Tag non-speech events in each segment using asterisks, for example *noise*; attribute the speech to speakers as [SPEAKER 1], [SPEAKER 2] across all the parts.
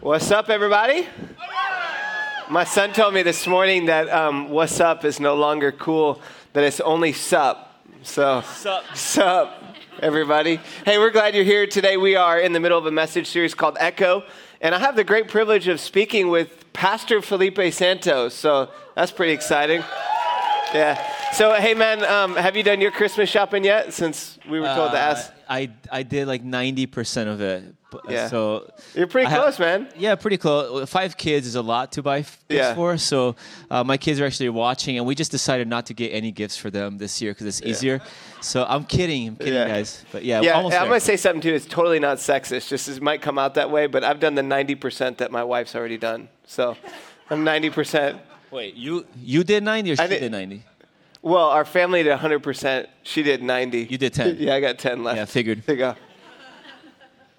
[SPEAKER 1] What's up, everybody? My son told me this morning that um, what's up is no longer cool, that it's only sup. So,
[SPEAKER 2] Sup.
[SPEAKER 1] sup, everybody. Hey, we're glad you're here today. We are in the middle of a message series called Echo, and I have the great privilege of speaking with Pastor Felipe Santos. So, that's pretty exciting. Yeah. So, hey, man, um, have you done your Christmas shopping yet since we were told to
[SPEAKER 2] Uh,
[SPEAKER 1] ask?
[SPEAKER 2] I, I did like 90% of it. Uh,
[SPEAKER 1] Yeah.
[SPEAKER 2] So
[SPEAKER 1] You're pretty
[SPEAKER 2] I ha-
[SPEAKER 1] close, man.
[SPEAKER 2] Yeah, pretty close. Five kids is a lot to buy f- gifts
[SPEAKER 1] Yeah.
[SPEAKER 2] for. So uh, my kids are actually watching, and we just decided not to get any gifts for them this year because it's easier. So I'm kidding. I'm kidding,
[SPEAKER 1] Yeah.
[SPEAKER 2] guys. But yeah,
[SPEAKER 1] Yeah,
[SPEAKER 2] almost
[SPEAKER 1] I'm going to say something too. It's totally not sexist. Just it might come out that way, but I've done the 90% that my wife's already done. So I'm 90%.
[SPEAKER 2] Wait, you you did 90 or she
[SPEAKER 1] I
[SPEAKER 2] did,
[SPEAKER 1] did-
[SPEAKER 2] 90?
[SPEAKER 1] Well, our family did 100%. She did 90.
[SPEAKER 2] You did 10.
[SPEAKER 1] yeah, I got 10 left.
[SPEAKER 2] Yeah, figured.
[SPEAKER 1] There you go.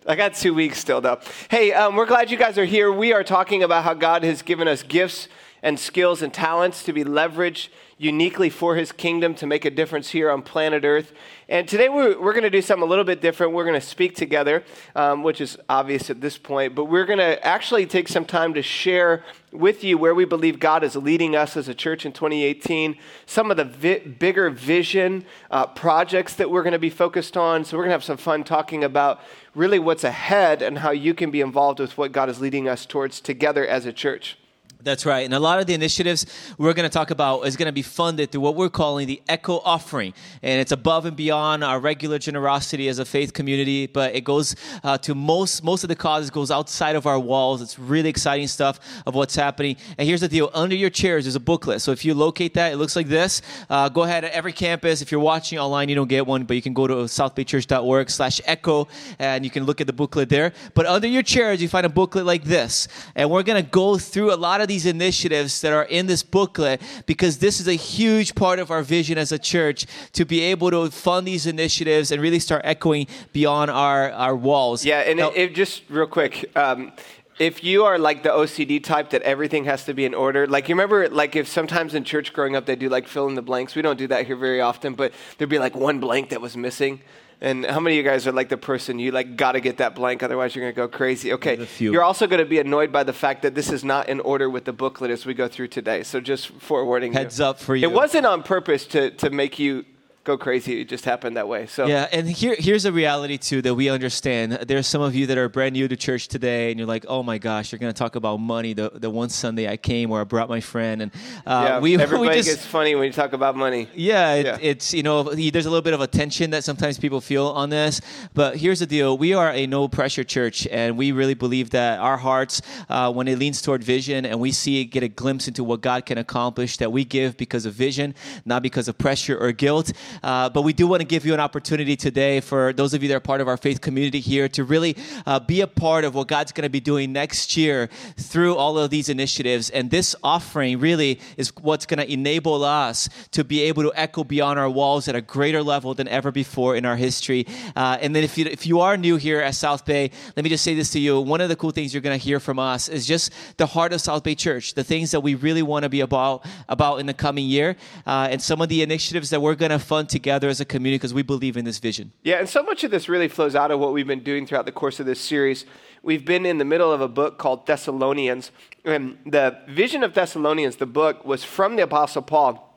[SPEAKER 1] I got two weeks still, though. Hey, um, we're glad you guys are here. We are talking about how God has given us gifts and skills and talents to be leveraged uniquely for his kingdom to make a difference here on planet Earth. And today we're, we're going to do something a little bit different. We're going to speak together, um, which is obvious at this point, but we're going to actually take some time to share with you where we believe God is leading us as a church in 2018, some of the vi- bigger vision uh, projects that we're going to be focused on. So we're going to have some fun talking about really what's ahead and how you can be involved with what God is leading us towards together as a church.
[SPEAKER 2] That's right. And a lot of the initiatives we're going to talk about is going to be funded through what we're calling the Echo Offering. And it's above and beyond our regular generosity as a faith community, but it goes uh, to most, most of the causes goes outside of our walls. It's really exciting stuff of what's happening. And here's the deal. Under your chairs, there's a booklet. So if you locate that, it looks like this. Uh, go ahead at every campus. If you're watching online, you don't get one, but you can go to southbaychurch.org slash echo and you can look at the booklet there. But under your chairs, you find a booklet like this. And we're going to go through a lot of these initiatives that are in this booklet because this is a huge part of our vision as a church to be able to fund these initiatives and really start echoing beyond our, our walls.
[SPEAKER 1] Yeah, and
[SPEAKER 2] Now-
[SPEAKER 1] it, it just real quick. Um, if you are like the OCD type that everything has to be in order, like you remember, like if sometimes in church growing up they do like fill in the blanks. We don't do that here very often, but there'd be like one blank that was missing. And how many of you guys are like the person you like got to get that blank, otherwise you're gonna go crazy? Okay, you're also gonna be annoyed by the fact that this is not in order with the booklet as we go through today. So just forewarning you.
[SPEAKER 2] Heads up for you.
[SPEAKER 1] It wasn't on purpose to to make you go crazy. It just happened that way. So
[SPEAKER 2] Yeah, and here, here's a reality too that we understand. There's some of you that are brand new to church today, and you're like, "Oh my gosh, you're going to talk about money." The the one Sunday I came where I brought my friend, and uh,
[SPEAKER 1] yeah,
[SPEAKER 2] we
[SPEAKER 1] everybody *laughs*
[SPEAKER 2] we just
[SPEAKER 1] gets funny when you talk about money.
[SPEAKER 2] yeah, it,
[SPEAKER 1] Yeah.
[SPEAKER 2] it's you know there's a little bit of a tension that sometimes people feel on this, but here's the deal: we are a no pressure church, and we really believe that our hearts, uh, when it leans toward vision, and we see it get a glimpse into what God can accomplish, that we give because of vision, not because of pressure or guilt. Uh, but we do want to give you an opportunity today for those of you that are part of our faith community here to really uh, be a part of what God's going to be doing next year through all of these initiatives. And this offering really is what's going to enable us to be able to echo beyond our walls at a greater level than ever before in our history. Uh, and then if you, if you are new here at South Bay, let me just say this to you. One of the cool things you're going to hear from us is just the heart of South Bay Church, the things that we really want to be about, about in the coming year, uh, and some of the initiatives that we're going to fund together as a community because we believe in this vision.
[SPEAKER 1] Yeah, and so much of this really flows out of what we've been doing throughout the course of this series. We've been in the middle of a book called Thessalonians. And the vision of Thessalonians, the book, was from the Apostle Paul,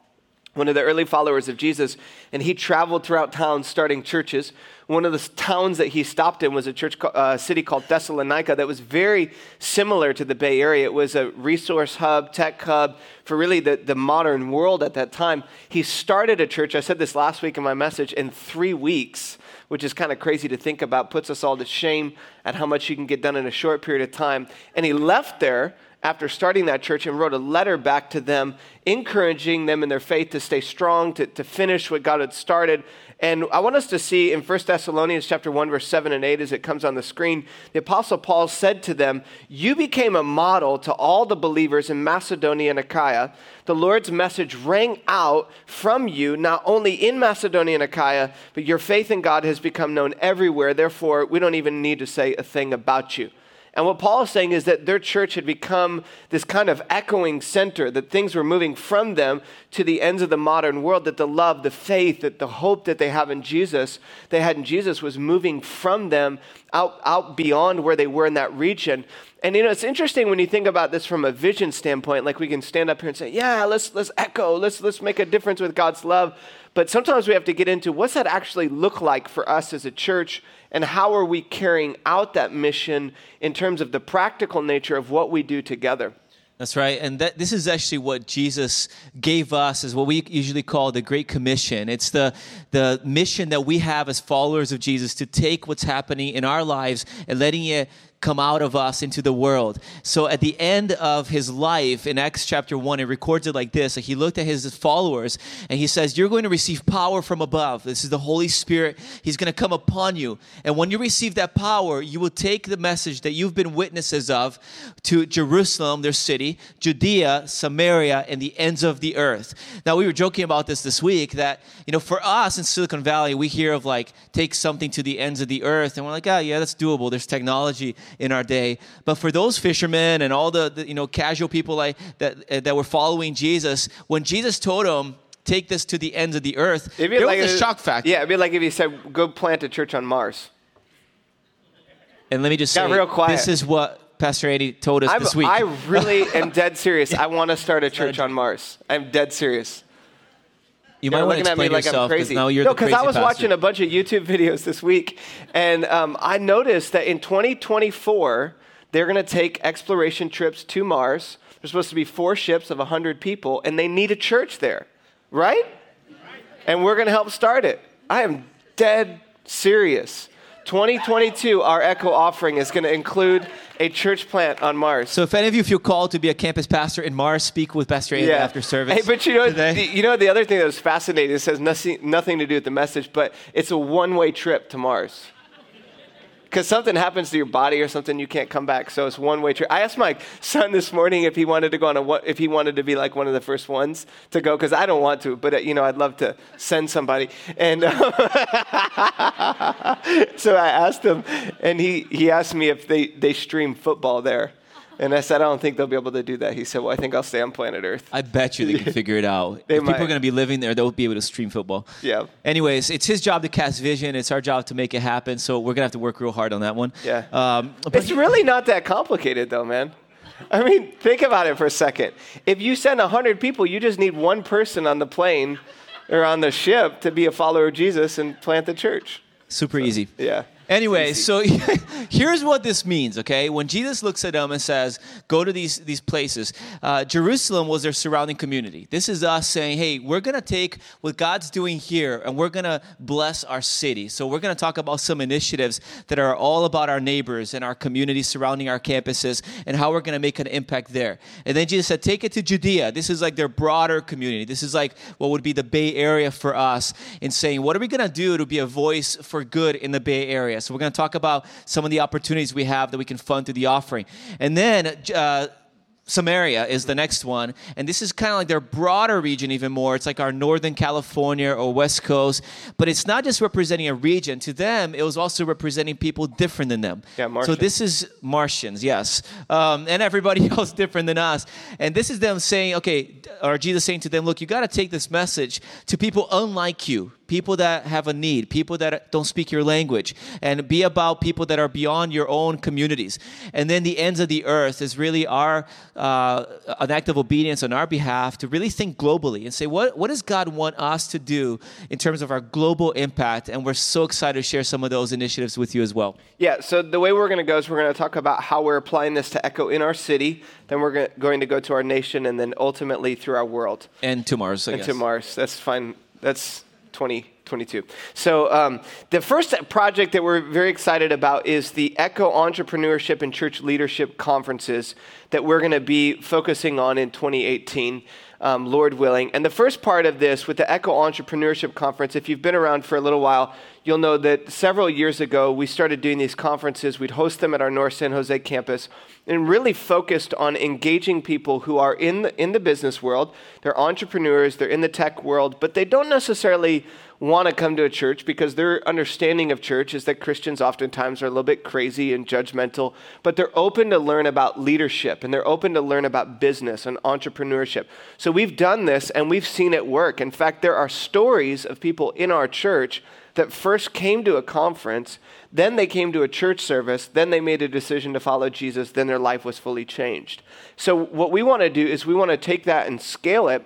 [SPEAKER 1] one of the early followers of Jesus. And he traveled throughout towns starting churches. One of the towns that he stopped in was a church, uh, city called Thessalonica that was very similar to the Bay Area. It was a resource hub, tech hub for really the, the modern world at that time. He started a church, I said this last week in my message, in three weeks which is kind of crazy to think about, puts us all to shame at how much you can get done in a short period of time. And he left there after starting that church and wrote a letter back to them, encouraging them in their faith to stay strong, to, to finish what God had started. And I want us to see in 1 Thessalonians chapter 1, verse 7 and 8, as it comes on the screen, the Apostle Paul said to them, You became a model to all the believers in Macedonia and Achaia. The Lord's message rang out from you, not only in Macedonia and Achaia, but your faith in God has become known everywhere. Therefore, we don't even need to say a thing about you. And what Paul is saying is that their church had become this kind of echoing center, that things were moving from them to the ends of the modern world, that the love, the faith, that the hope that they have in Jesus, they had in Jesus was moving from them out, out beyond where they were in that region. And you know, it's interesting when you think about this from a vision standpoint, like we can stand up here and say, yeah, let's let's echo, let's let's make a difference with God's love. But sometimes we have to get into what's that actually look like for us as a church and how are we carrying out that mission in terms of the practical nature of what we do together.
[SPEAKER 2] That's right. And that, this is actually what Jesus gave us is what we usually call the Great Commission. It's the, the mission that we have as followers of Jesus to take what's happening in our lives and letting it come out of us into the world. So at the end of his life in Acts chapter 1, it records it like this. He looked at his followers and he says, You're going to receive power from above. This is the Holy Spirit. He's going to come upon you. And when you receive that power, you will take the message that you've been witnesses of to Jerusalem, their city, Judea, Samaria, and the ends of the earth. Now, we were joking about this this week that, you know, for us in Silicon Valley, we hear of like, take something to the ends of the earth. And we're like, oh, yeah, that's doable. There's technology in our day. But for those fishermen and all the, the you know casual people like that uh, that were following Jesus, when Jesus told them take this to the ends of the earth, it'd be there like was a shock factor.
[SPEAKER 1] Yeah, it'd be like if he said, "Go plant a church on Mars."
[SPEAKER 2] And let me just Got say, real quiet. this is what Pastor Andy told us
[SPEAKER 1] I'm,
[SPEAKER 2] this week.
[SPEAKER 1] I really *laughs* am dead serious. I want to start a church on Mars. I'm dead serious.
[SPEAKER 2] You might want to explain like yourself crazy. now you're no, because
[SPEAKER 1] I was
[SPEAKER 2] pastor.
[SPEAKER 1] watching a bunch of YouTube *laughs* videos this week, and um, I noticed that in 2024 they're going to take exploration trips to Mars. There's supposed to be four ships of 100 people, and they need a church there, right? And we're going to help start it. I am dead serious. 2022, our Echo offering is going to include a church plant on Mars.
[SPEAKER 2] So if any of you feel called to be a campus pastor in Mars, speak with Pastor Andy yeah. after service.
[SPEAKER 1] Hey, but you know, the, you know the other thing that was fascinating. It says nothing, nothing to do with the message, but it's a one-way trip to Mars because something happens to your body or something, you can't come back. So it's one way trip. I asked my son this morning if he wanted to go on a if he wanted to be like one of the first ones to go because I don't want to, but uh, you know I'd love to send somebody. And *laughs* so I asked him, and he he asked me if they they stream football there. And I said, I don't think they'll be able to do that. He said, Well, I think I'll stay on planet Earth.
[SPEAKER 2] I bet you they can *laughs* figure it out. if might. people are going to be living there, they'll be able to stream football.
[SPEAKER 1] Yeah.
[SPEAKER 2] Anyways, it's his job to cast vision. It's our job to make it happen. So we're going to have to work real hard on that one.
[SPEAKER 1] Yeah. Um, it's really not that complicated, though, man. I mean, think about it for a second. If you send 100 people, you just need one person on the plane or on the ship to be a follower of Jesus and plant the church.
[SPEAKER 2] Super so, easy.
[SPEAKER 1] Yeah.
[SPEAKER 2] Anyway, so *laughs* here's what this means, okay? When Jesus looks at them and says, go to these, these places, uh, Jerusalem was their surrounding community. This is us saying, hey, we're going to take what God's doing here and we're going to bless our city. So we're going to talk about some initiatives that are all about our neighbors and our communities surrounding our campuses and how we're going to make an impact there. And then Jesus said, take it to Judea. This is like their broader community. This is like what would be the Bay Area for us in saying, what are we going to do to be a voice for good in the Bay Area? So we're going to talk about some of the opportunities we have that we can fund through the offering. And then uh, Samaria is the next one. And this is kind of like their broader region, even more. It's like our Northern California or West Coast. But it's not just representing a region. To them, it was also representing people different than them.
[SPEAKER 1] Yeah, Martians.
[SPEAKER 2] So this is Martians, yes. Um, and everybody *laughs* else different than us. And this is them saying, okay, or Jesus saying to them, look, you got to take this message to people unlike you people that have a need, people that don't speak your language, and be about people that are beyond your own communities. And then the ends of the earth is really our uh, an act of obedience on our behalf to really think globally and say, what, what does God want us to do in terms of our global impact? And we're so excited to share some of those initiatives with you as well.
[SPEAKER 1] Yeah, so the way we're going to go is we're going to talk about how we're applying this to Echo in our city, then we're going to go to our nation, and then ultimately through our world.
[SPEAKER 2] And to Mars, I
[SPEAKER 1] and
[SPEAKER 2] guess.
[SPEAKER 1] to Mars. That's fine. That's 20 2022. So, um, the first project that we're very excited about is the Echo Entrepreneurship and Church Leadership Conferences that we're going to be focusing on in 2018. um, Lord willing. And the first part of this with the Echo Entrepreneurship Conference, if you've been around for a little while, you'll know that several years ago we started doing these conferences. We'd host them at our North San Jose campus and really focused on engaging people who are in the, in the business world. They're entrepreneurs, they're in the tech world, but they don't necessarily want to come to a church because their understanding of church is that Christians oftentimes are a little bit crazy and judgmental, but they're open to learn about leadership and they're open to learn about business and entrepreneurship. So we've done this and we've seen it work. In fact, there are stories of people in our church that first came to a conference, then they came to a church service, then they made a decision to follow Jesus, then their life was fully changed. So, what we want to do is we want to take that and scale it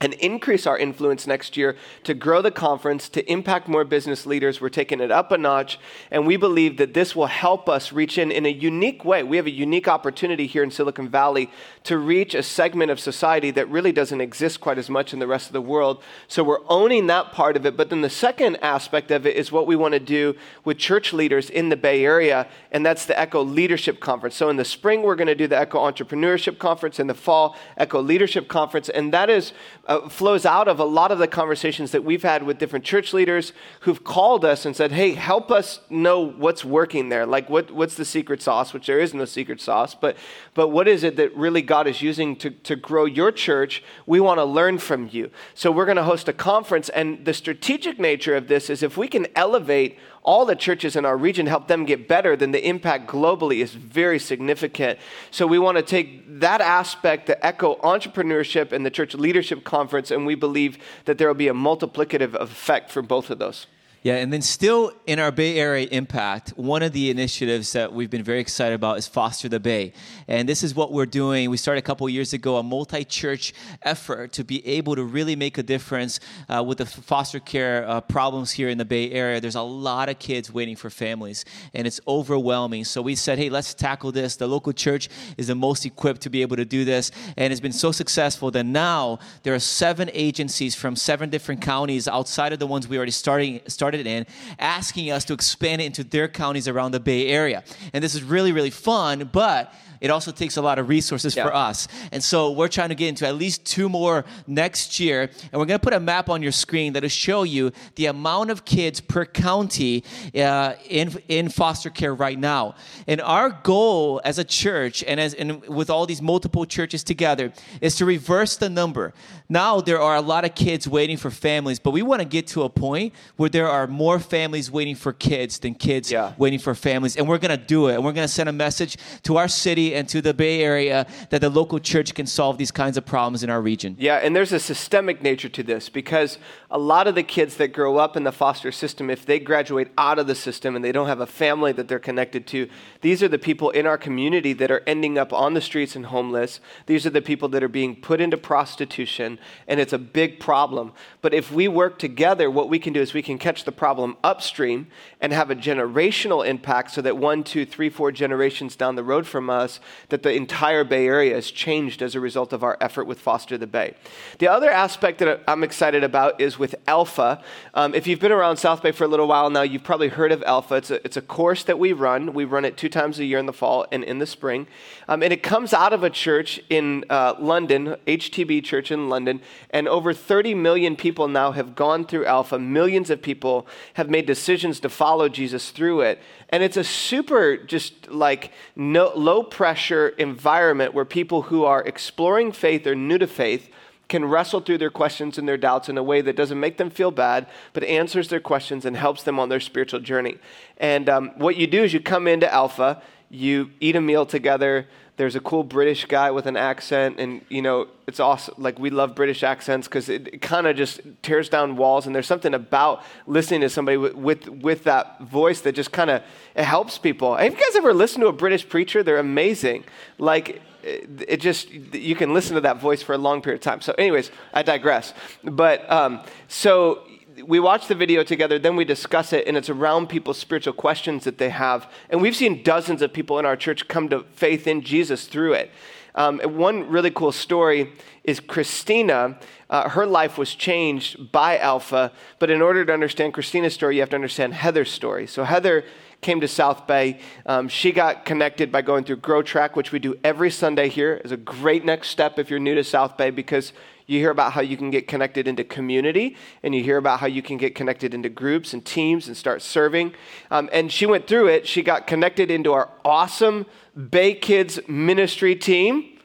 [SPEAKER 1] and increase our influence next year to grow the conference, to impact more business leaders. We're taking it up a notch, and we believe that this will help us reach in in a unique way. We have a unique opportunity here in Silicon Valley to reach a segment of society that really doesn't exist quite as much in the rest of the world. So we're owning that part of it. But then the second aspect of it is what we want to do with church leaders in the Bay Area, and that's the Echo Leadership Conference. So in the spring, we're going to do the Echo Entrepreneurship Conference, in the fall, Echo Leadership Conference, and that is uh, flows out of a lot of the conversations that we've had with different church leaders who've called us and said, hey, help us know what's working there. Like, what, what's the secret sauce, which there is no secret sauce, but, but what is it that really God is using to, to grow your church? We want to learn from you. So, we're going to host a conference, and the strategic nature of this is if we can elevate all the churches in our region, help them get better, then the impact globally is very significant. So we want to take that aspect, the Echo Entrepreneurship and the Church Leadership Conference, and we believe that there will be a multiplicative effect for both of those.
[SPEAKER 2] Yeah, and then still in our Bay Area impact, one of the initiatives that we've been very excited about is Foster the Bay. And this is what we're doing. We started a couple years ago a multi church effort to be able to really make a difference uh, with the foster care uh, problems here in the Bay Area. There's a lot of kids waiting for families, and it's overwhelming. So we said, hey, let's tackle this. The local church is the most equipped to be able to do this, and it's been so successful that now there are seven agencies from seven different counties outside of the ones we already starting started started in, asking us to expand it into their counties around the Bay Area. And this is really, really fun, but it also takes a lot of resources yeah. for us. And so we're trying to get into at least two more next year. And we're going to put a map on your screen that'll show you the amount of kids per county uh, in, in foster care right now. And our goal as a church and, as, and with all these multiple churches together is to reverse the number. Now there are a lot of kids waiting for families, but we want to get to a point where there are more families waiting for kids than kids yeah. waiting for families. And we're going to do it. And we're going to send a message to our city and to the Bay Area that the local church can solve these kinds of problems in our region.
[SPEAKER 1] Yeah, and there's a systemic nature to this because a lot of the kids that grow up in the foster system, if they graduate out of the system and they don't have a family that they're connected to, these are the people in our community that are ending up on the streets and homeless. These are the people that are being put into prostitution, and it's a big problem. But if we work together, what we can do is we can catch the problem upstream and have a generational impact so that one, two, three, four generations down the road from us, that the entire Bay Area has changed as a result of our effort with Foster the Bay. The other aspect that I'm excited about is with Alpha. Um, if you've been around South Bay for a little while now, you've probably heard of Alpha. It's a, it's a course that we run. We run it two times a year in the fall and in the spring. Um, and it comes out of a church in uh, London, HTB Church in London, and over 30 million people now have gone through Alpha. Millions of people have made decisions to follow Jesus through it. And it's a super, just like no, low pressure environment where people who are exploring faith or new to faith can wrestle through their questions and their doubts in a way that doesn't make them feel bad, but answers their questions and helps them on their spiritual journey. And um, what you do is you come into Alpha, you eat a meal together, there's a cool British guy with an accent, and you know it's awesome. Like we love British accents because it, it kind of just tears down walls, and there's something about listening to somebody with with, with that voice that just kind of it helps people. Have you guys ever listened to a British preacher? They're amazing. Like it, it just you can listen to that voice for a long period of time. So, anyways, I digress. But um, so we watch the video together, then we discuss it, and it's around people's spiritual questions that they have. And we've seen dozens of people in our church come to faith in Jesus through it. Um, one really cool story is Christina. Uh, her life was changed by Alpha, but in order to understand Christina's story, you have to understand Heather's story. So Heather came to South Bay. Um, she got connected by going through Grow Track, which we do every Sunday here. is a great next step if you're new to South Bay because you hear about how you can get connected into community, and you hear about how you can get connected into groups and teams and start serving. Um, and she went through it. She got connected into our awesome Bay Kids ministry team.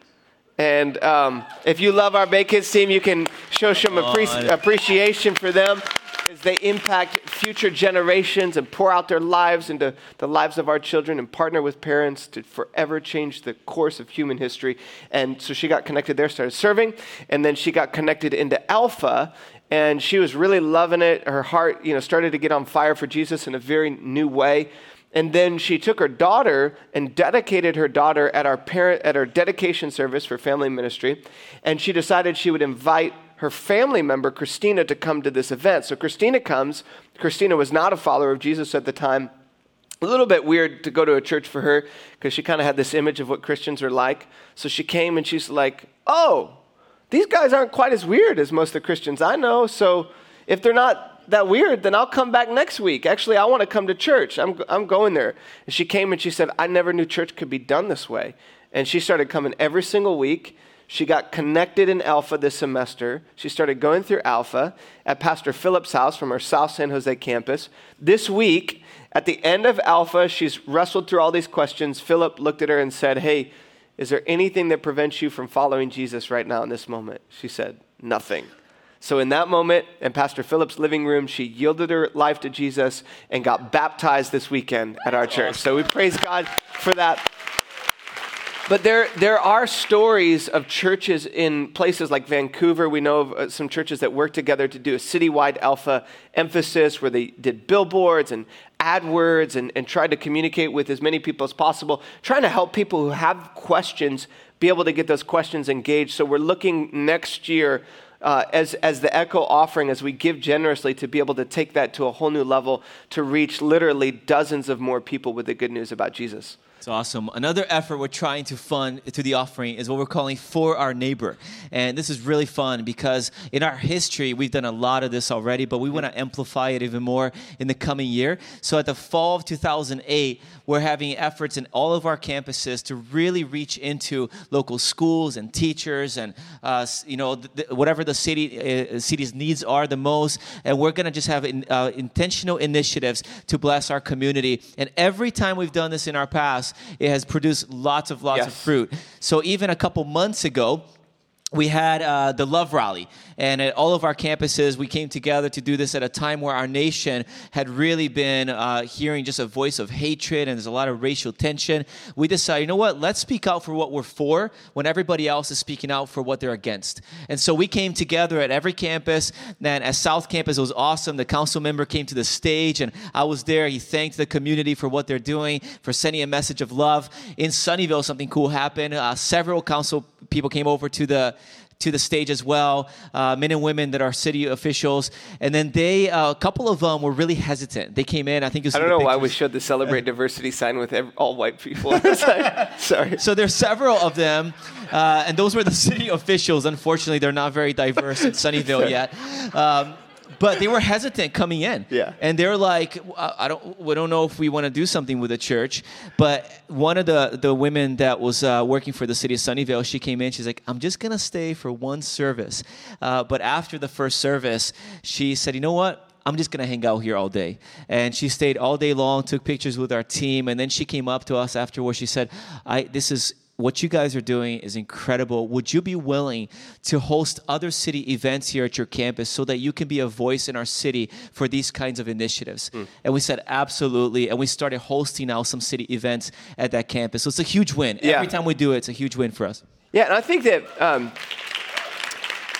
[SPEAKER 1] And um, if you love our Bay Kids team, you can show some appre- appreciation for them as they impact future generations and pour out their lives into the lives of our children and partner with parents to forever change the course of human history. And so she got connected there, started serving, and then she got connected into Alpha. And she was really loving it. Her heart, you know, started to get on fire for Jesus in a very new way. And then she took her daughter and dedicated her daughter at our parent at our dedication service for family ministry. And she decided she would invite her family member, Christina, to come to this event. So Christina comes. Christina was not a follower of Jesus at the time. A little bit weird to go to a church for her because she kind of had this image of what Christians are like. So she came and she's like, Oh, these guys aren't quite as weird as most of the Christians I know. So if they're not that weird, then I'll come back next week. Actually, I want to come to church. I'm, I'm going there. And she came and she said, I never knew church could be done this way. And she started coming every single week. She got connected in Alpha this semester. She started going through Alpha at Pastor Phillips' house from our South San Jose campus. This week, at the end of Alpha, she's wrestled through all these questions. Philip looked at her and said, Hey, is there anything that prevents you from following Jesus right now in this moment? She said, Nothing. So, in that moment, in Pastor Philip's living room, she yielded her life to Jesus and got baptized this weekend at our church. So, we praise God for that. But there, there are stories of churches in places like Vancouver. We know of uh, some churches that work together to do a citywide alpha emphasis where they did billboards and AdWords and, and tried to communicate with as many people as possible, trying to help people who have questions be able to get those questions engaged. So we're looking next year uh, as, as the Echo offering, as we give generously, to be able to take that to a whole new level to reach literally dozens of more people with the good news about Jesus.
[SPEAKER 2] It's awesome. Another effort we're trying to fund to the offering is what we're calling For Our Neighbor. And this is really fun because in our history, we've done a lot of this already, but we want to amplify it even more in the coming year. So at the fall of 2008, we're having efforts in all of our campuses to really reach into local schools and teachers and, uh, you know, th- whatever the city, uh, city's needs are the most. And we're going to just have in, uh, intentional initiatives to bless our community. And every time we've done this in our past, it has produced lots of lots yes. of fruit. So even a couple months ago, we had uh, the Love Rally. And at all of our campuses, we came together to do this at a time where our nation had really been uh, hearing just a voice of hatred and there's a lot of racial tension. We decided, you know what, let's speak out for what we're for when everybody else is speaking out for what they're against. And so we came together at every campus. And at South Campus, it was awesome. The council member came to the stage and I was there. He thanked the community for what they're doing, for sending a message of love. In Sunnyvale, something cool happened. Uh, several council people came over to the to the stage as well, uh, men and women that are city officials. And then they, uh, a couple of them were really hesitant. They came in, I think it was.
[SPEAKER 1] I don't know why we showed the Celebrate *laughs* Diversity sign with every, all white people. *laughs* Sorry.
[SPEAKER 2] So there's several of them, uh, and those were the *laughs* city officials. Unfortunately, they're not very diverse in Sunnyvale yet. Um, but they were hesitant coming in.
[SPEAKER 1] Yeah.
[SPEAKER 2] And they're like, I don't, we don't know if we want to do something with the church. But one of the, the women that was uh, working for the city of Sunnyvale, she came in, she's like, I'm just going to stay for one service. Uh, but after the first service, she said, you know what? I'm just gonna hang out here all day. And she stayed all day long, took pictures with our team, and then she came up to us afterwards. She said, "I this is what you guys are doing is incredible. Would you be willing to host other city events here at your campus so that you can be a voice in our city for these kinds of initiatives? Mm. And we said, absolutely. And we started hosting now some city events at that campus. So it's a huge win. Yeah. Every time we do it, it's a huge win for us.
[SPEAKER 1] Yeah, and I think that. Um,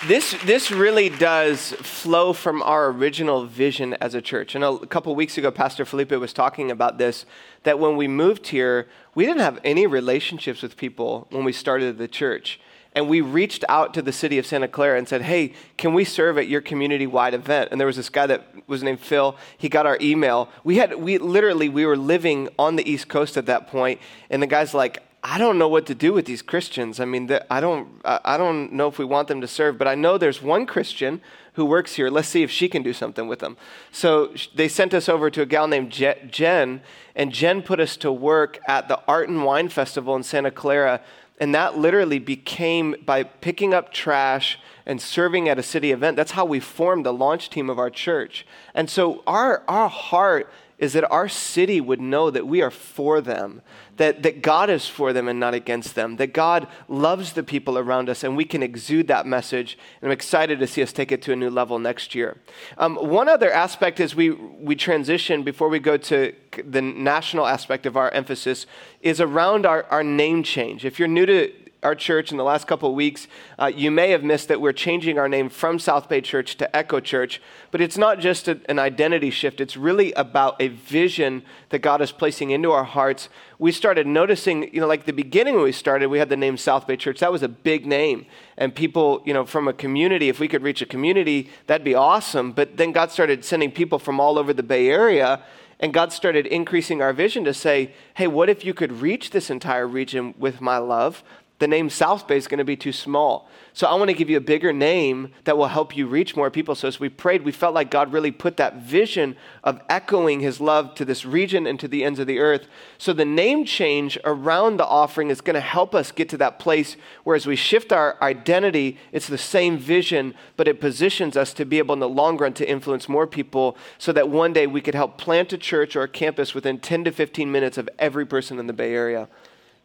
[SPEAKER 1] this, this really does flow from our original vision as a church. And a couple weeks ago, Pastor Felipe was talking about this that when we moved here, we didn't have any relationships with people when we started the church. And we reached out to the city of Santa Clara and said, Hey, can we serve at your community wide event? And there was this guy that was named Phil. He got our email. We had, we literally, we were living on the East Coast at that point, And the guy's like, I don't know what to do with these Christians. I mean, I don't, I don't know if we want them to serve, but I know there's one Christian who works here. Let's see if she can do something with them. So they sent us over to a gal named Je- Jen, and Jen put us to work at the Art and Wine Festival in Santa Clara. And that literally became by picking up trash and serving at a city event. That's how we formed the launch team of our church. And so our, our heart is that our city would know that we are for them, that, that God is for them and not against them, that God loves the people around us, and we can exude that message. And I'm excited to see us take it to a new level next year. Um, one other aspect as we, we transition before we go to the national aspect of our emphasis is around our, our name change. If you're new to our church in the last couple of weeks, uh, you may have missed that we're changing our name from South Bay Church to Echo Church. But it's not just a, an identity shift, it's really about a vision that God is placing into our hearts. We started noticing, you know, like the beginning when we started, we had the name South Bay Church. That was a big name. And people, you know, from a community, if we could reach a community, that'd be awesome. But then God started sending people from all over the Bay Area. And God started increasing our vision to say, hey, what if you could reach this entire region with my love? The name South Bay is going to be too small. So I want to give you a bigger name that will help you reach more people. So as we prayed, we felt like God really put that vision of echoing his love to this region and to the ends of the earth. So the name change around the offering is going to help us get to that place where as we shift our identity, it's the same vision, but it positions us to be able in the long run to influence more people so that one day we could help plant a church or a campus within 10 to 15 minutes of every person in the Bay Area.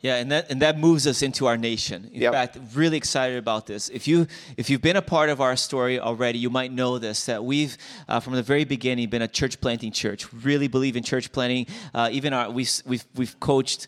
[SPEAKER 2] Yeah, and that and that moves us into our nation. In
[SPEAKER 1] Yep.
[SPEAKER 2] fact, really excited about this. If you if you've been a part of our story already, you might know this that we've uh, from the very beginning been a church planting church. Really believe in church planting. Uh, even our we've we've we've coached.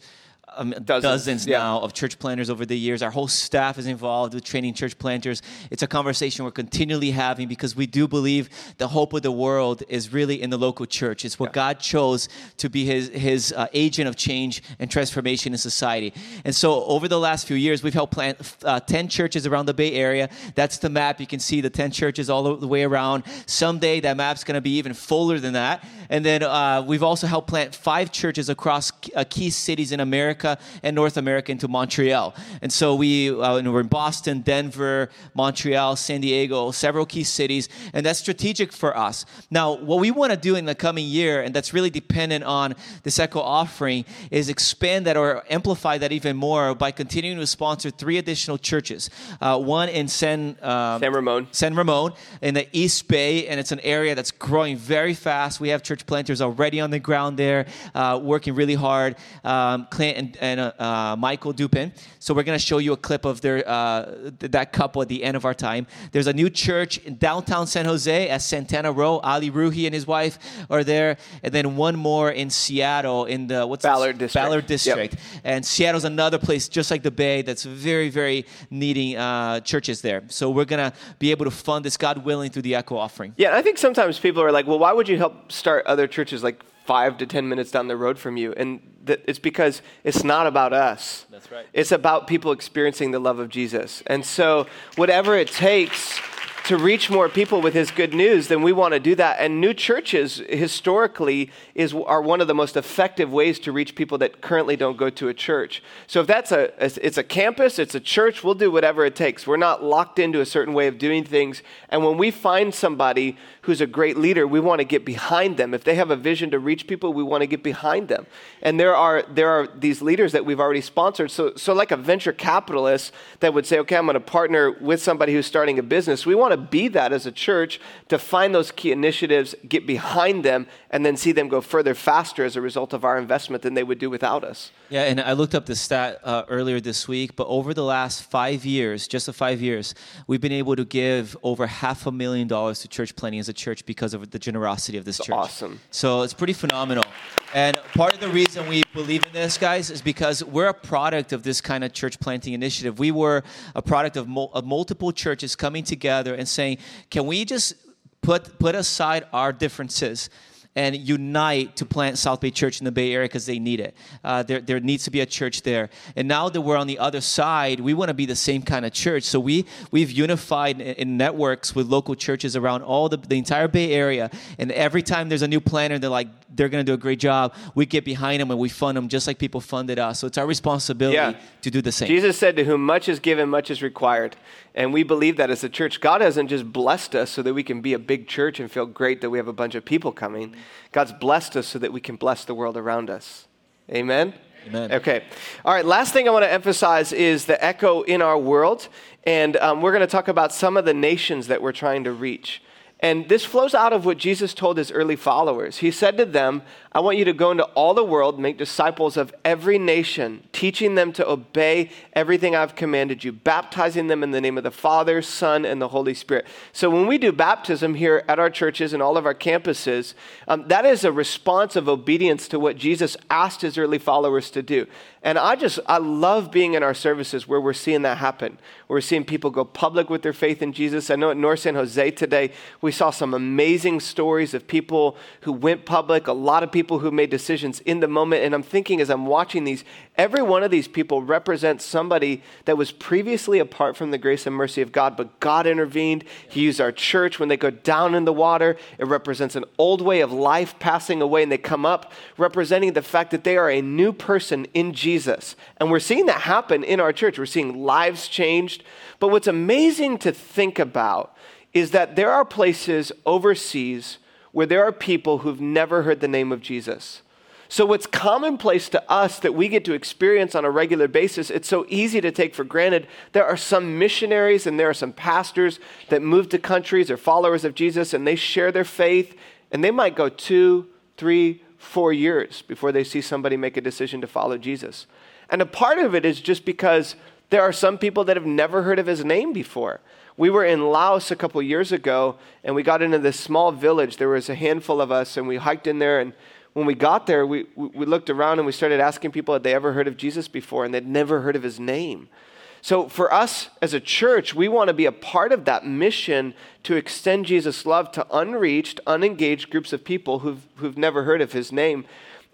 [SPEAKER 2] Um,
[SPEAKER 1] Dozens,
[SPEAKER 2] dozens
[SPEAKER 1] yeah.
[SPEAKER 2] now of church planters over the years. Our whole staff is involved with training church planters. It's a conversation we're continually having because we do believe the hope of the world is really in the local church. It's what God chose to be His His uh, agent of change and transformation in society. And so, over the last few years, we've helped plant uh, ten churches around the Bay Area. That's the map. You can see the ten churches all the way around. Someday, that map's going to be even fuller than that. And then uh, we've also helped plant five churches across uh, key cities in America and North America into Montreal. And so we uh, and we're in Boston, Denver, Montreal, San Diego, several key cities, and that's strategic for us. Now, what we want to do in the coming year, and that's really dependent on this Echo offering, is expand that or amplify that even more by continuing to sponsor three additional churches. Uh, one in San um,
[SPEAKER 1] San Ramon.
[SPEAKER 2] San Ramon in the East Bay, and it's an area that's growing very fast. We have church planters already on the ground there, uh, working really hard. Um, Clint and, and uh, uh, Michael Dupin. So we're going to show you a clip of their uh, th- that couple at the end of our time. There's a new church in downtown San Jose at Santana Row. Ali Ruhi and his wife are there, and then one more in Seattle in the what's
[SPEAKER 1] Ballard? District.
[SPEAKER 2] Ballard
[SPEAKER 1] Yep.
[SPEAKER 2] District. And Seattle's another place just like the Bay that's very, very needing uh, churches there. So we're going to be able to fund this, God willing, through the Echo offering.
[SPEAKER 1] Yeah, I think sometimes people are like, well, why would you help start other churches like five to 10 minutes down the road from you? And th- it's because it's not about us.
[SPEAKER 2] That's right.
[SPEAKER 1] It's about people experiencing the love of Jesus. And so, whatever it takes to reach more people with his good news, then we want to do that. And new churches historically is are one of the most effective ways to reach people that currently don't go to a church. So if that's a it's a campus, it's a church, we'll do whatever it takes. We're not locked into a certain way of doing things. And when we find somebody who's a great leader, we want to get behind them. If they have a vision to reach people, we want to get behind them. And there are there are these leaders that we've already sponsored. So so like a venture capitalist that would say, okay, I'm going to partner with somebody who's starting a business. We want to be that as a church to find those key initiatives, get behind them, and then see them go further faster as a result of our investment than they would do without us.
[SPEAKER 2] Yeah, and I looked up the stat uh, earlier this week, but over the last five years, just the five years, we've been able to give over half a million dollars to church planting as a church because of the generosity of this church.
[SPEAKER 1] awesome.
[SPEAKER 2] So it's pretty phenomenal. And part of the reason we believe in this, guys, is because we're a product of this kind of church planting initiative. We were a product of, mul- of multiple churches coming together and saying, can we just put, put aside our differences? And unite to plant South Bay Church in the Bay Area because they need it. Uh, there, there needs to be a church there. And now that we're on the other side, we want to be the same kind of church. So we, we've unified in, in networks with local churches around all the, the entire Bay Area. And every time there's a new planter, they're like, they're going to do a great job, we get behind them and we fund them just like people funded us. So it's our responsibility
[SPEAKER 1] Yeah.
[SPEAKER 2] to do the same.
[SPEAKER 1] Jesus said, To whom much is given, much is required. And we believe that as a church. God hasn't just blessed us so that we can be a big church and feel great that we have a bunch of people coming. God's blessed us so that we can bless the world around us. Amen?
[SPEAKER 2] Amen.
[SPEAKER 1] Okay. All right. Last thing I want to emphasize is the echo in our world. And um, we're going to talk about some of the nations that we're trying to reach. And this flows out of what Jesus told his early followers. He said to them, I want you to go into all the world, make disciples of every nation, teaching them to obey everything I've commanded you, baptizing them in the name of the Father, Son, and the Holy Spirit. So when we do baptism here at our churches and all of our campuses, um, that is a response of obedience to what Jesus asked his early followers to do. And I just, I love being in our services where we're seeing that happen. We're seeing people go public with their faith in Jesus. I know at North San Jose today, we saw some amazing stories of people who went public, a lot of people who made decisions in the moment. And I'm thinking as I'm watching these, every one of these people represents somebody that was previously apart from the grace and mercy of God, but God intervened. He used our church when they go down in the water. It represents an old way of life passing away, and they come up representing the fact that they are a new person in Jesus. And we're seeing that happen in our church. We're seeing lives changed. But what's amazing to think about is that there are places overseas where there are people who've never heard the name of Jesus. So, what's commonplace to us that we get to experience on a regular basis, it's so easy to take for granted. There are some missionaries and there are some pastors that move to countries or followers of Jesus and they share their faith, and they might go two, three, four years before they see somebody make a decision to follow Jesus. And a part of it is just because there are some people that have never heard of his name before. We were in Laos a couple years ago, and we got into this small village. There was a handful of us, and we hiked in there. And when we got there, we, we looked around and we started asking people had they ever heard of Jesus before, and they'd never heard of his name. So, for us as a church, we want to be a part of that mission to extend Jesus' love to unreached, unengaged groups of people who've, who've never heard of his name.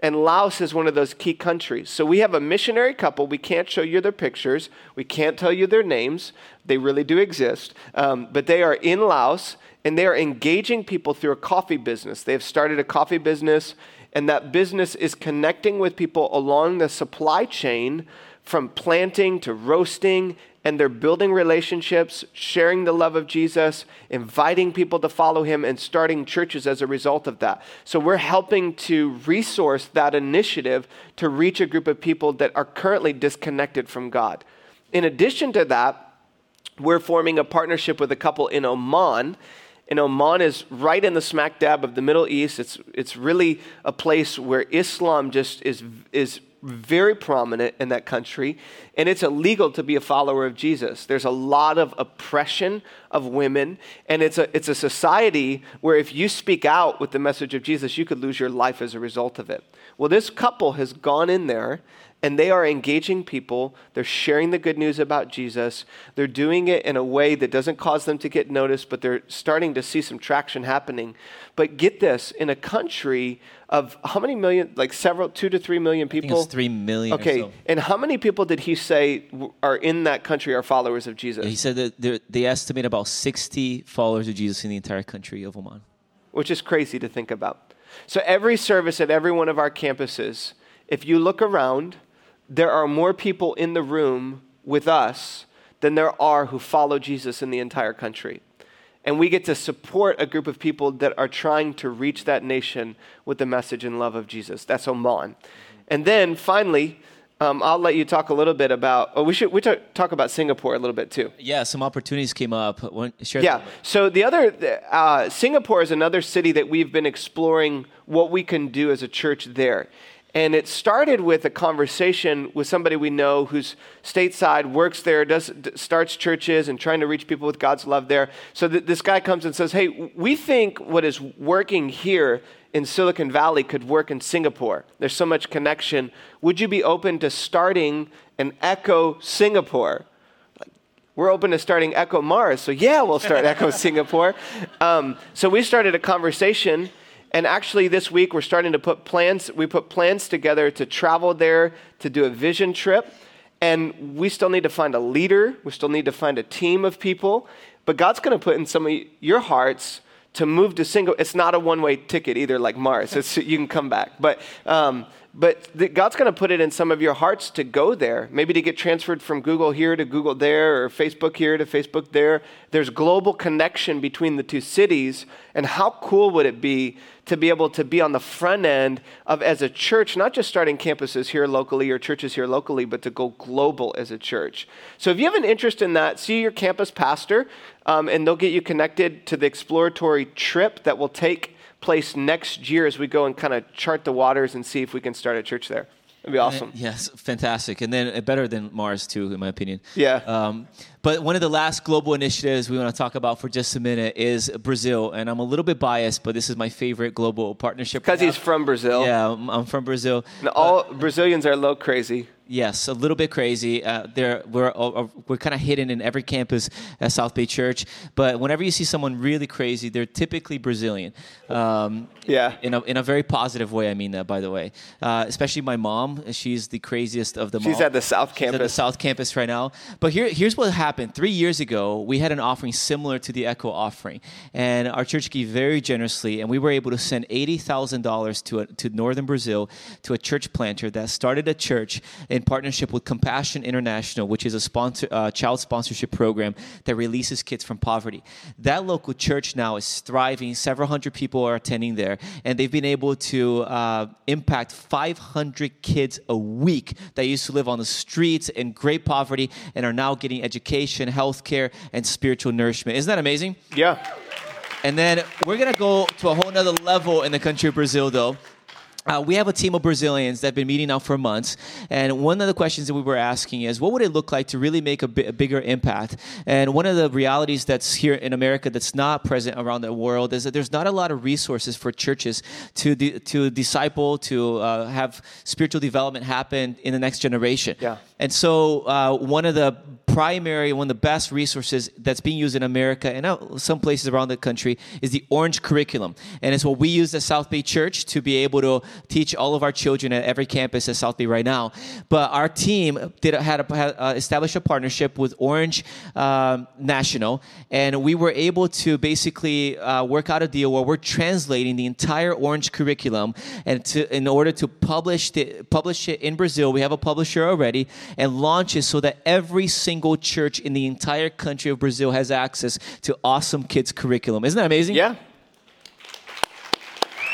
[SPEAKER 1] And Laos is one of those key countries. So we have a missionary couple. We can't show you their pictures. We can't tell you their names. They really do exist. Um, but they are in Laos and they are engaging people through a coffee business. They have started a coffee business, and that business is connecting with people along the supply chain from planting to roasting and they're building relationships, sharing the love of Jesus, inviting people to follow him, and starting churches as a result of that. So we're helping to resource that initiative to reach a group of people that are currently disconnected from God. In addition to that, we're forming a partnership with a couple in Oman. And Oman is right in the smack dab of the Middle East. It's, it's really a place where Islam just is, is very prominent in that country, and it's illegal to be a follower of Jesus. There's a lot of oppression of women, and it's a, it's a society where if you speak out with the message of Jesus, you could lose your life as a result of it. Well, this couple has gone in there and they are engaging people. They're sharing the good news about Jesus. They're doing it in a way that doesn't cause them to get noticed, but they're starting to see some traction happening. But get this in a country of how many million, like several, two to three million people?
[SPEAKER 2] it's three million. or
[SPEAKER 1] Okay,
[SPEAKER 2] so.
[SPEAKER 1] and how many people did he say are in that country are followers of Jesus?
[SPEAKER 2] He said that they estimate about 60 followers of Jesus in the entire country of Oman.
[SPEAKER 1] which is crazy to think about. So every service at every one of our campuses, if you look around, there are more people in the room with us than there are who follow Jesus in the entire country. And we get to support a group of people that are trying to reach that nation with the message and love of Jesus. That's Oman. And then finally, um, I'll let you talk a little bit about. Oh, we should we talk, talk about Singapore a little bit too.
[SPEAKER 2] Yeah, some opportunities came up. Share
[SPEAKER 1] Yeah. So the other, uh, Singapore is another city that we've been exploring what we can do as a church there. And it started with a conversation with somebody we know who's stateside, works there, does, starts churches, and trying to reach people with God's love there. So th- this guy comes and says, Hey, we think what is working here in Silicon Valley could work in Singapore. There's so much connection. Would you be open to starting an Echo Singapore? we're open to starting Echo Mars. So, yeah, we'll start Echo *laughs* Singapore. Um, so, we started a conversation. And actually, this week, we're starting to put plans. We put plans together to travel there to do a vision trip. And we still need to find a leader. We still need to find a team of people. But God's going to put in some of your hearts to move to single. It's not a one way ticket either, like Mars. It's, you can come back. But, um, but the, God's going to put it in some of your hearts to go there, maybe to get transferred from Google here to Google there, or Facebook here to Facebook there. There's global connection between the two cities. And how cool would it be to be able to be on the front end of, as a church, not just starting campuses here locally or churches here locally, but to go global as a church? So if you have an interest in that, see your campus pastor, um, and they'll get you connected to the exploratory trip that will take place next year as we go and kind of chart the waters and see if we can start a church there. It'd be awesome.
[SPEAKER 2] Yes, fantastic. And then uh, better than Mars, too, in my opinion.
[SPEAKER 1] Yeah.
[SPEAKER 2] Um, but one of the last global initiatives we want to talk about for just a minute is Brazil. And I'm a little bit biased, but this is my favorite global partnership.
[SPEAKER 1] Because he's from Brazil.
[SPEAKER 2] Yeah, I'm, I'm from Brazil.
[SPEAKER 1] And all Brazilians are low crazy.
[SPEAKER 2] Yes, a little bit crazy. Uh, there, we're uh, we're kind of hidden in every campus at South Bay Church. But whenever you see someone really crazy, they're typically Brazilian. Um,
[SPEAKER 1] yeah.
[SPEAKER 2] In a in a very positive way. I mean that, by the way. Uh, especially my mom. She's the craziest of them
[SPEAKER 1] She's
[SPEAKER 2] all.
[SPEAKER 1] at the South
[SPEAKER 2] She's at the South Campus right now. But here, here's what happened. Three years ago, we had an offering similar to the Echo offering, and our church gave very generously, and we were able to send eighty thousand dollars to a, to northern Brazil to a church planter that started a church in partnership with Compassion International, which is a sponsor uh, child sponsorship program that releases kids from poverty. That local church now is thriving. Several hundred people are attending there, and they've been able to uh, impact 500 kids a week that used to live on the streets in great poverty and are now getting education, health care, and spiritual nourishment. Isn't that amazing?
[SPEAKER 1] Yeah.
[SPEAKER 2] And then we're gonna go to a whole nother level in the country of Brazil, though. Uh, we have a team of Brazilians that have been meeting now for months, and one of the questions that we were asking is, what would it look like to really make a, bi- a bigger impact? And one of the realities that's here in America that's not present around the world is that there's not a lot of resources for churches to to disciple, to uh, have spiritual development happen in the next generation.
[SPEAKER 1] Yeah.
[SPEAKER 2] And so, uh, one of the primary, one of the best resources that's being used in America and some places around the country is the Orange Curriculum. And it's what we use at South Bay Church to be able to teach all of our children at every campus at South Bay right now. But our team did had, a, had uh, established a partnership with Orange um, National, and we were able to basically uh, work out a deal where we're translating the entire Orange curriculum, and to in order to publish the, publish it in Brazil, we have a publisher already, and launch it so that every single church in the entire country of Brazil has access to awesome kids curriculum. Isn't that amazing?
[SPEAKER 1] Yeah.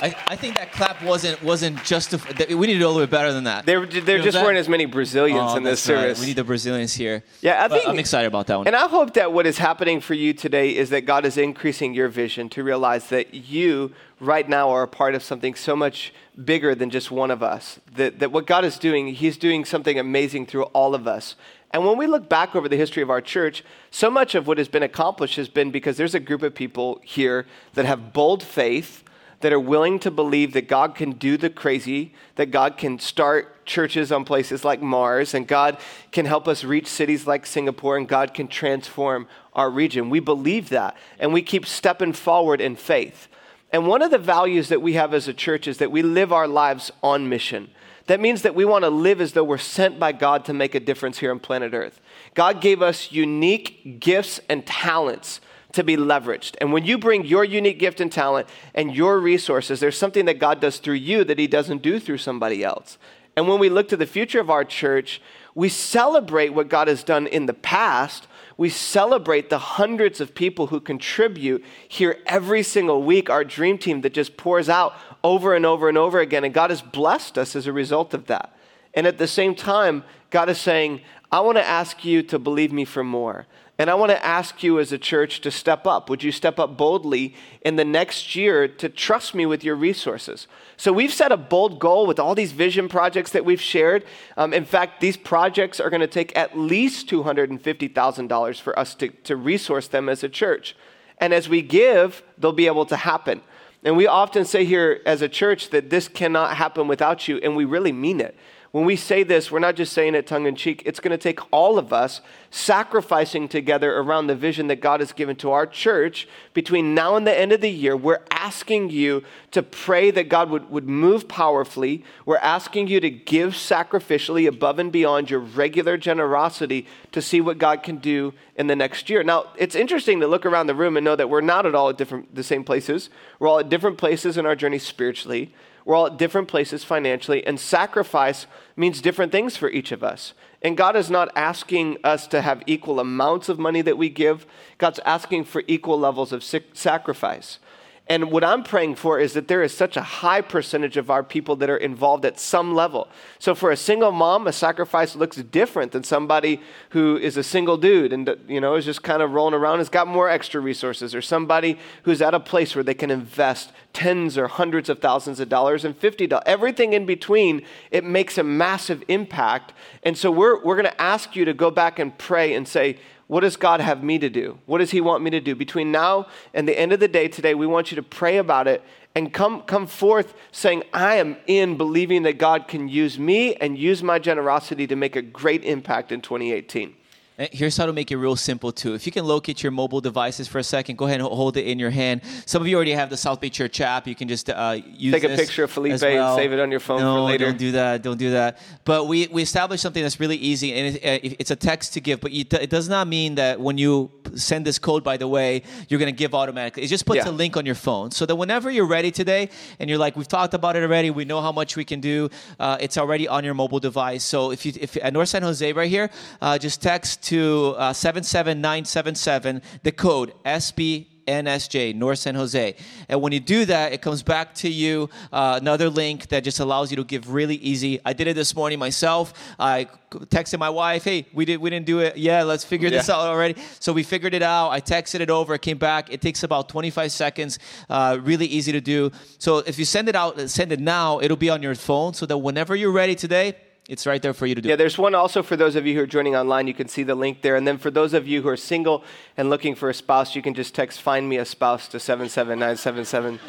[SPEAKER 2] I, I think that clap wasn't wasn't justified. We need to do a little bit better than that.
[SPEAKER 1] There, there just
[SPEAKER 2] that?
[SPEAKER 1] weren't as many Brazilians
[SPEAKER 2] Oh,
[SPEAKER 1] in this
[SPEAKER 2] that's right.
[SPEAKER 1] service.
[SPEAKER 2] We need the Brazilians here.
[SPEAKER 1] Yeah, I
[SPEAKER 2] But
[SPEAKER 1] think-
[SPEAKER 2] I'm excited about that one.
[SPEAKER 1] And I hope that what is happening for you today is that God is increasing your vision to realize that you right now are a part of something so much bigger than just one of us. That, that what God is doing, He's doing something amazing through all of us. And when we look back over the history of our church, so much of what has been accomplished has been because there's a group of people here that have bold faith, that are willing to believe that God can do the crazy, that God can start churches on places like Mars, and God can help us reach cities like Singapore, and God can transform our region. We believe that, and we keep stepping forward in faith. And one of the values that we have as a church is that we live our lives on mission. That means that we want to live as though we're sent by God to make a difference here on planet Earth. God gave us unique gifts and talents to be leveraged. And when you bring your unique gift and talent and your resources, there's something that God does through you that He doesn't do through somebody else. And when we look to the future of our church, we celebrate what God has done in the past. We celebrate the hundreds of people who contribute here every single week, our dream team that just pours out over and over and over again. And God has blessed us as a result of that. And at the same time, God is saying, I want to ask you to believe me for more. And I want to ask you as a church to step up. Would you step up boldly in the next year to trust me with your resources? So we've set a bold goal with all these vision projects that we've shared. Um, in fact, these projects are going to take at least $250,000 for us to, to resource them as a church. And as we give, they'll be able to happen. And we often say here as a church that this cannot happen without you, and we really mean it. When we say this, we're not just saying it tongue in cheek. It's going to take all of us sacrificing together around the vision that God has given to our church between now and the end of the year. We're asking you to pray that God would, would move powerfully. We're asking you to give sacrificially above and beyond your regular generosity to see what God can do in the next year. Now, it's interesting to look around the room and know that we're not at all at different, the same places. We're all at different places in our journey spiritually. We're all at different places financially, and sacrifice means different things for each of us. And God is not asking us to have equal amounts of money that we give, God's asking for equal levels of sacrifice. And what I'm praying for is that there is such a high percentage of our people that are involved at some level. So for a single mom, a sacrifice looks different than somebody who is a single dude and you know is just kind of rolling around has got more extra resources or somebody who's at a place where they can invest tens or hundreds of thousands of dollars and $50 everything in between it makes a massive impact and so we're, we're going to ask you to go back and pray and say what does God have me to do? What does He want me to do? Between now and the end of the day today, we want you to pray about it and come, come forth saying, I am in believing that God can use me and use my generosity to make a great impact in 2018.
[SPEAKER 2] Here's how to make it real simple too. If you can locate your mobile devices for a second, go ahead and hold it in your hand. Some of you already have the South Bay Church app. You can just uh, use it.
[SPEAKER 1] take a picture of Felipe
[SPEAKER 2] well.
[SPEAKER 1] and save it on your phone
[SPEAKER 2] no,
[SPEAKER 1] for later.
[SPEAKER 2] don't do that. Don't do that. But we we established something that's really easy, and it, uh, it's a text to give. But it does not mean that when you send this code, by the way, you're going to give automatically. It just puts yeah. a link on your phone, so that whenever you're ready today, and you're like, we've talked about it already. We know how much we can do. Uh, it's already on your mobile device. So if you if at North San Jose right here, uh, just text to uh, 77977, the code SB NSJ, North San Jose. And when you do that, it comes back to you uh, another link that just allows you to give really easy. I did it this morning myself. I texted my wife, "Hey, we did we didn't do it. Yeah, let's figure yeah. this out already." So we figured it out. I texted it over. It came back. It takes about 25 seconds. Uh, really easy to do. So if you send it out, send it now. It'll be on your phone, so that whenever you're ready today it's right there for you to do.
[SPEAKER 1] Yeah, there's one also for those of you who are joining online. You can see the link there. And then for those of you who are single and looking for a spouse, you can just text "Find me a spouse" to seven seven nine seven seven.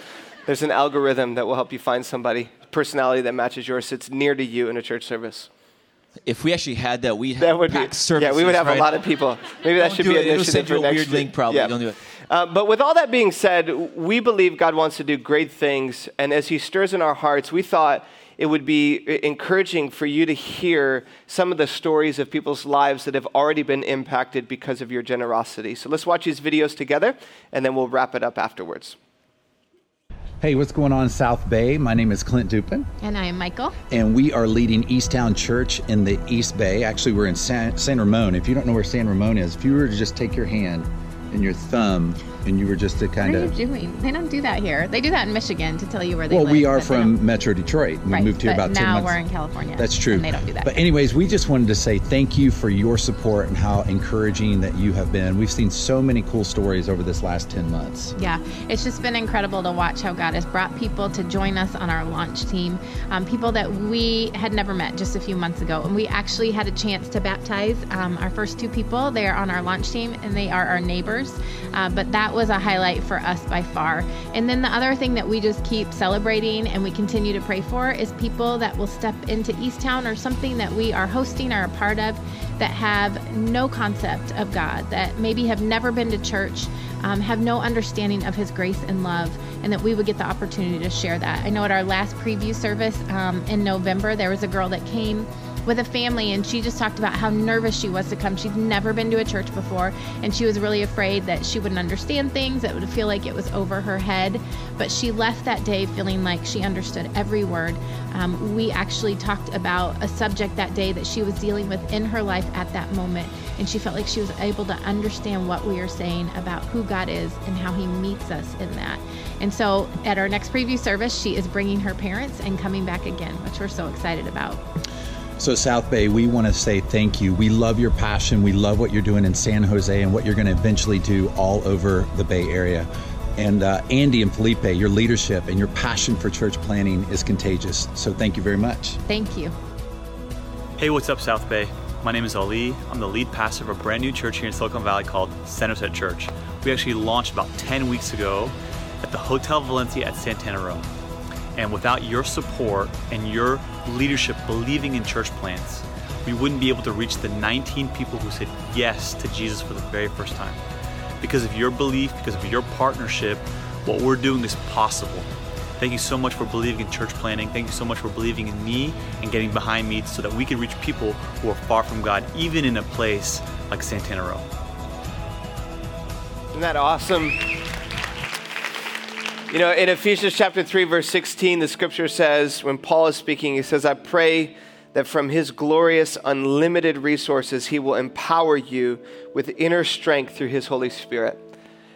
[SPEAKER 1] There's an algorithm that will help you find somebody personality that matches yours, sits near to you in a church service.
[SPEAKER 2] If we actually had that, we'd that would be, services,
[SPEAKER 1] Yeah, we would have
[SPEAKER 2] right?
[SPEAKER 1] a lot of people. Maybe that should be an initiative
[SPEAKER 2] for
[SPEAKER 1] next
[SPEAKER 2] weird
[SPEAKER 1] week.
[SPEAKER 2] link, probably.
[SPEAKER 1] Yeah.
[SPEAKER 2] Don't do it.
[SPEAKER 1] Uh, but with all that being said, we believe God wants to do great things, and as He stirs in our hearts, we thought it would be encouraging for you to hear some of the stories of people's lives that have already been impacted because of your generosity. So let's watch these videos together, and then we'll wrap it up afterwards.
[SPEAKER 3] Hey, what's going on, South Bay? My name is Clint Dupin.
[SPEAKER 4] And I am Michael.
[SPEAKER 3] And we are leading Easttown Church in the East Bay. Actually, we're in San, San Ramon. If you don't know where San Ramon is, if you were to just take your hand and your thumb and you were just to kind
[SPEAKER 4] of. What are you doing? They don't do that here. They do that in Michigan to tell you where they
[SPEAKER 3] well,
[SPEAKER 4] live.
[SPEAKER 3] Well, we are from Metro Detroit. We
[SPEAKER 4] right,
[SPEAKER 3] moved here about 10 months.
[SPEAKER 4] now we're in California.
[SPEAKER 3] That's true.
[SPEAKER 4] And they don't do that.
[SPEAKER 3] But anyways, we just wanted to say thank you for your support and how encouraging that you have been. We've seen so many cool stories over this last 10 months.
[SPEAKER 4] Yeah, it's just been incredible to watch how God has brought people to join us on our launch team. Um, people that we had never met just a few months ago. And we actually had a chance to baptize um, our first two people. They are on our launch team and they are our neighbors. Uh, but that was a highlight for us by far. And then the other thing that we just keep celebrating and we continue to pray for is people that will step into Easttown or something that we are hosting or a part of that have no concept of God, that maybe have never been to church, um, have no understanding of His grace and love, and that we would get the opportunity to share that. I know at our last preview service um, in November, there was a girl that came with a family and she just talked about how nervous she was to come. She'd never been to a church before and she was really afraid that she wouldn't understand things, that would feel like it was over her head. But she left that day feeling like she understood every word. Um, we actually talked about a subject that day that she was dealing with in her life at that moment. And she felt like she was able to understand what we are saying about who God is and how He meets us in that. And so at our next preview service, she is bringing her parents and coming back again, which we're so excited about.
[SPEAKER 3] So, South Bay, we want to say thank you. We love your passion. We love what you're doing in San Jose and what you're going to eventually do all over the Bay Area. And uh, Andy and Felipe, your leadership and your passion for church planting is contagious. So, thank you very much.
[SPEAKER 4] Thank you.
[SPEAKER 5] Hey, what's up, South Bay? My name is Ali. I'm the lead pastor of a brand new church here in Silicon Valley called Center Set Church. We actually launched about 10 weeks ago at the Hotel Valencia at Santana Row. And without your support and your leadership believing in church plants, we wouldn't be able to reach the 19 people who said yes to Jesus for the very first time. Because of your belief, because of your partnership, what we're doing is possible. Thank you so much for believing in church planting. Thank you so much for believing in me and getting behind me so that we can reach people who are far from God, even in a place like Santana Row.
[SPEAKER 1] Isn't that awesome? You know, in Ephesians chapter 3, verse 16, the scripture says, when Paul is speaking, he says, I pray that from his glorious, unlimited resources, he will empower you with inner strength through his Holy Spirit.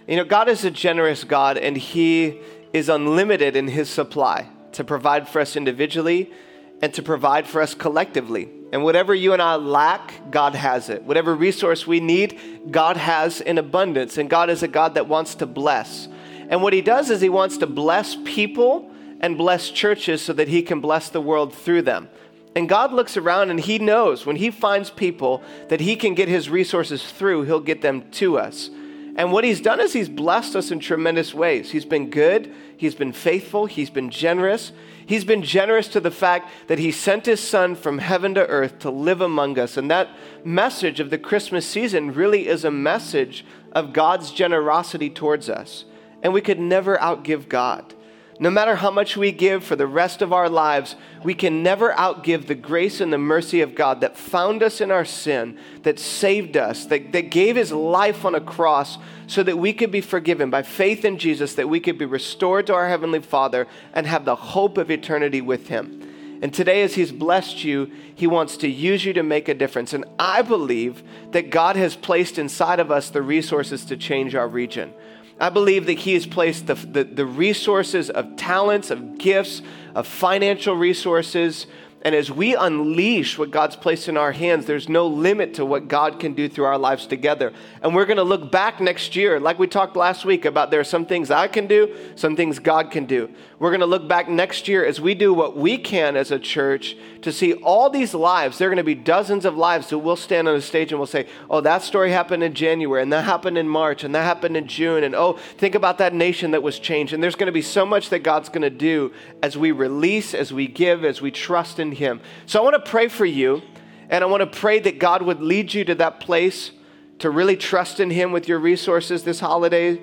[SPEAKER 1] You know, God is a generous God, and he is unlimited in his supply to provide for us individually and to provide for us collectively. And whatever you and I lack, God has it. Whatever resource we need, God has in abundance. And God is a God that wants to bless. And what he does is he wants to bless people and bless churches so that he can bless the world through them. And God looks around and he knows when he finds people that he can get his resources through, he'll get them to us. And what he's done is he's blessed us in tremendous ways. He's been good, he's been faithful, he's been generous. He's been generous to the fact that he sent his son from heaven to earth to live among us. And that message of the Christmas season really is a message of God's generosity towards us and we could never outgive God. No matter how much we give for the rest of our lives, we can never outgive the grace and the mercy of God that found us in our sin, that saved us, that, that gave his life on a cross so that we could be forgiven by faith in Jesus, that we could be restored to our Heavenly Father and have the hope of eternity with him. And today, as He's blessed you, He wants to use you to make a difference. And I believe that God has placed inside of us the resources to change our region. I believe that He has placed the, the, the, resources of talents, of gifts, of financial resources. And as we unleash what God's placed in our hands, there's no limit to what God can do through our lives together. And we're going to look back next year, like we talked last week about there are some things I can do, some things God can do. We're going to look back next year as we do what we can as a church to see all these lives. There are going to be dozens of lives that we'll stand on a stage and we'll say, oh, that story happened in January, and that happened in March, and that happened in June, and oh, think about that nation that was changed. And there's going to be so much that God's going to do as we release, as we give, as we trust in Him. So I want to pray for you, and I want to pray that God would lead you to that place to really trust in Him with your resources this holiday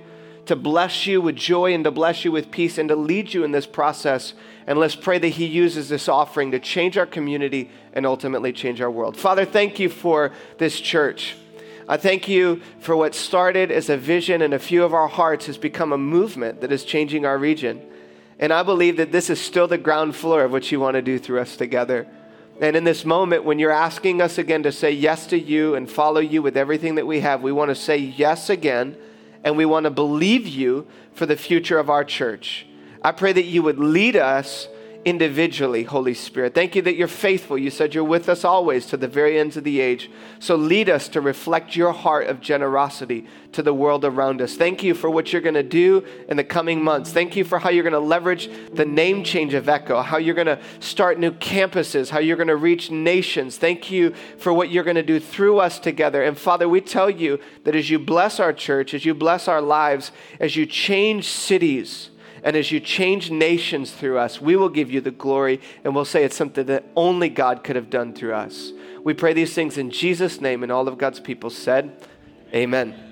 [SPEAKER 1] to bless you with joy and to bless you with peace and to lead you in this process. And let's pray that He uses this offering to change our community and ultimately change our world. Father, thank you for this church. I thank you for what started as a vision in a few of our hearts has become a movement that is changing our region. And I believe that this is still the ground floor of what you want to do through us together. And in this moment, when you're asking us again to say yes to you and follow you with everything that we have, we want to say yes again and we want to believe you for the future of our church. I pray that you would lead us individually, Holy Spirit. Thank you that you're faithful. You said you're with us always to the very ends of the age. So lead us to reflect your heart of generosity to the world around us. Thank you for what you're going to do in the coming months. Thank you for how you're going to leverage the name change of Echo, how you're going to start new campuses, how you're going to reach nations. Thank you for what you're going to do through us together. And Father, we tell you that as you bless our church, as you bless our lives, as you change cities, and as you change nations through us, we will give you the glory and we'll say it's something that only God could have done through us. We pray these things in Jesus' name, and all of God's people said, Amen.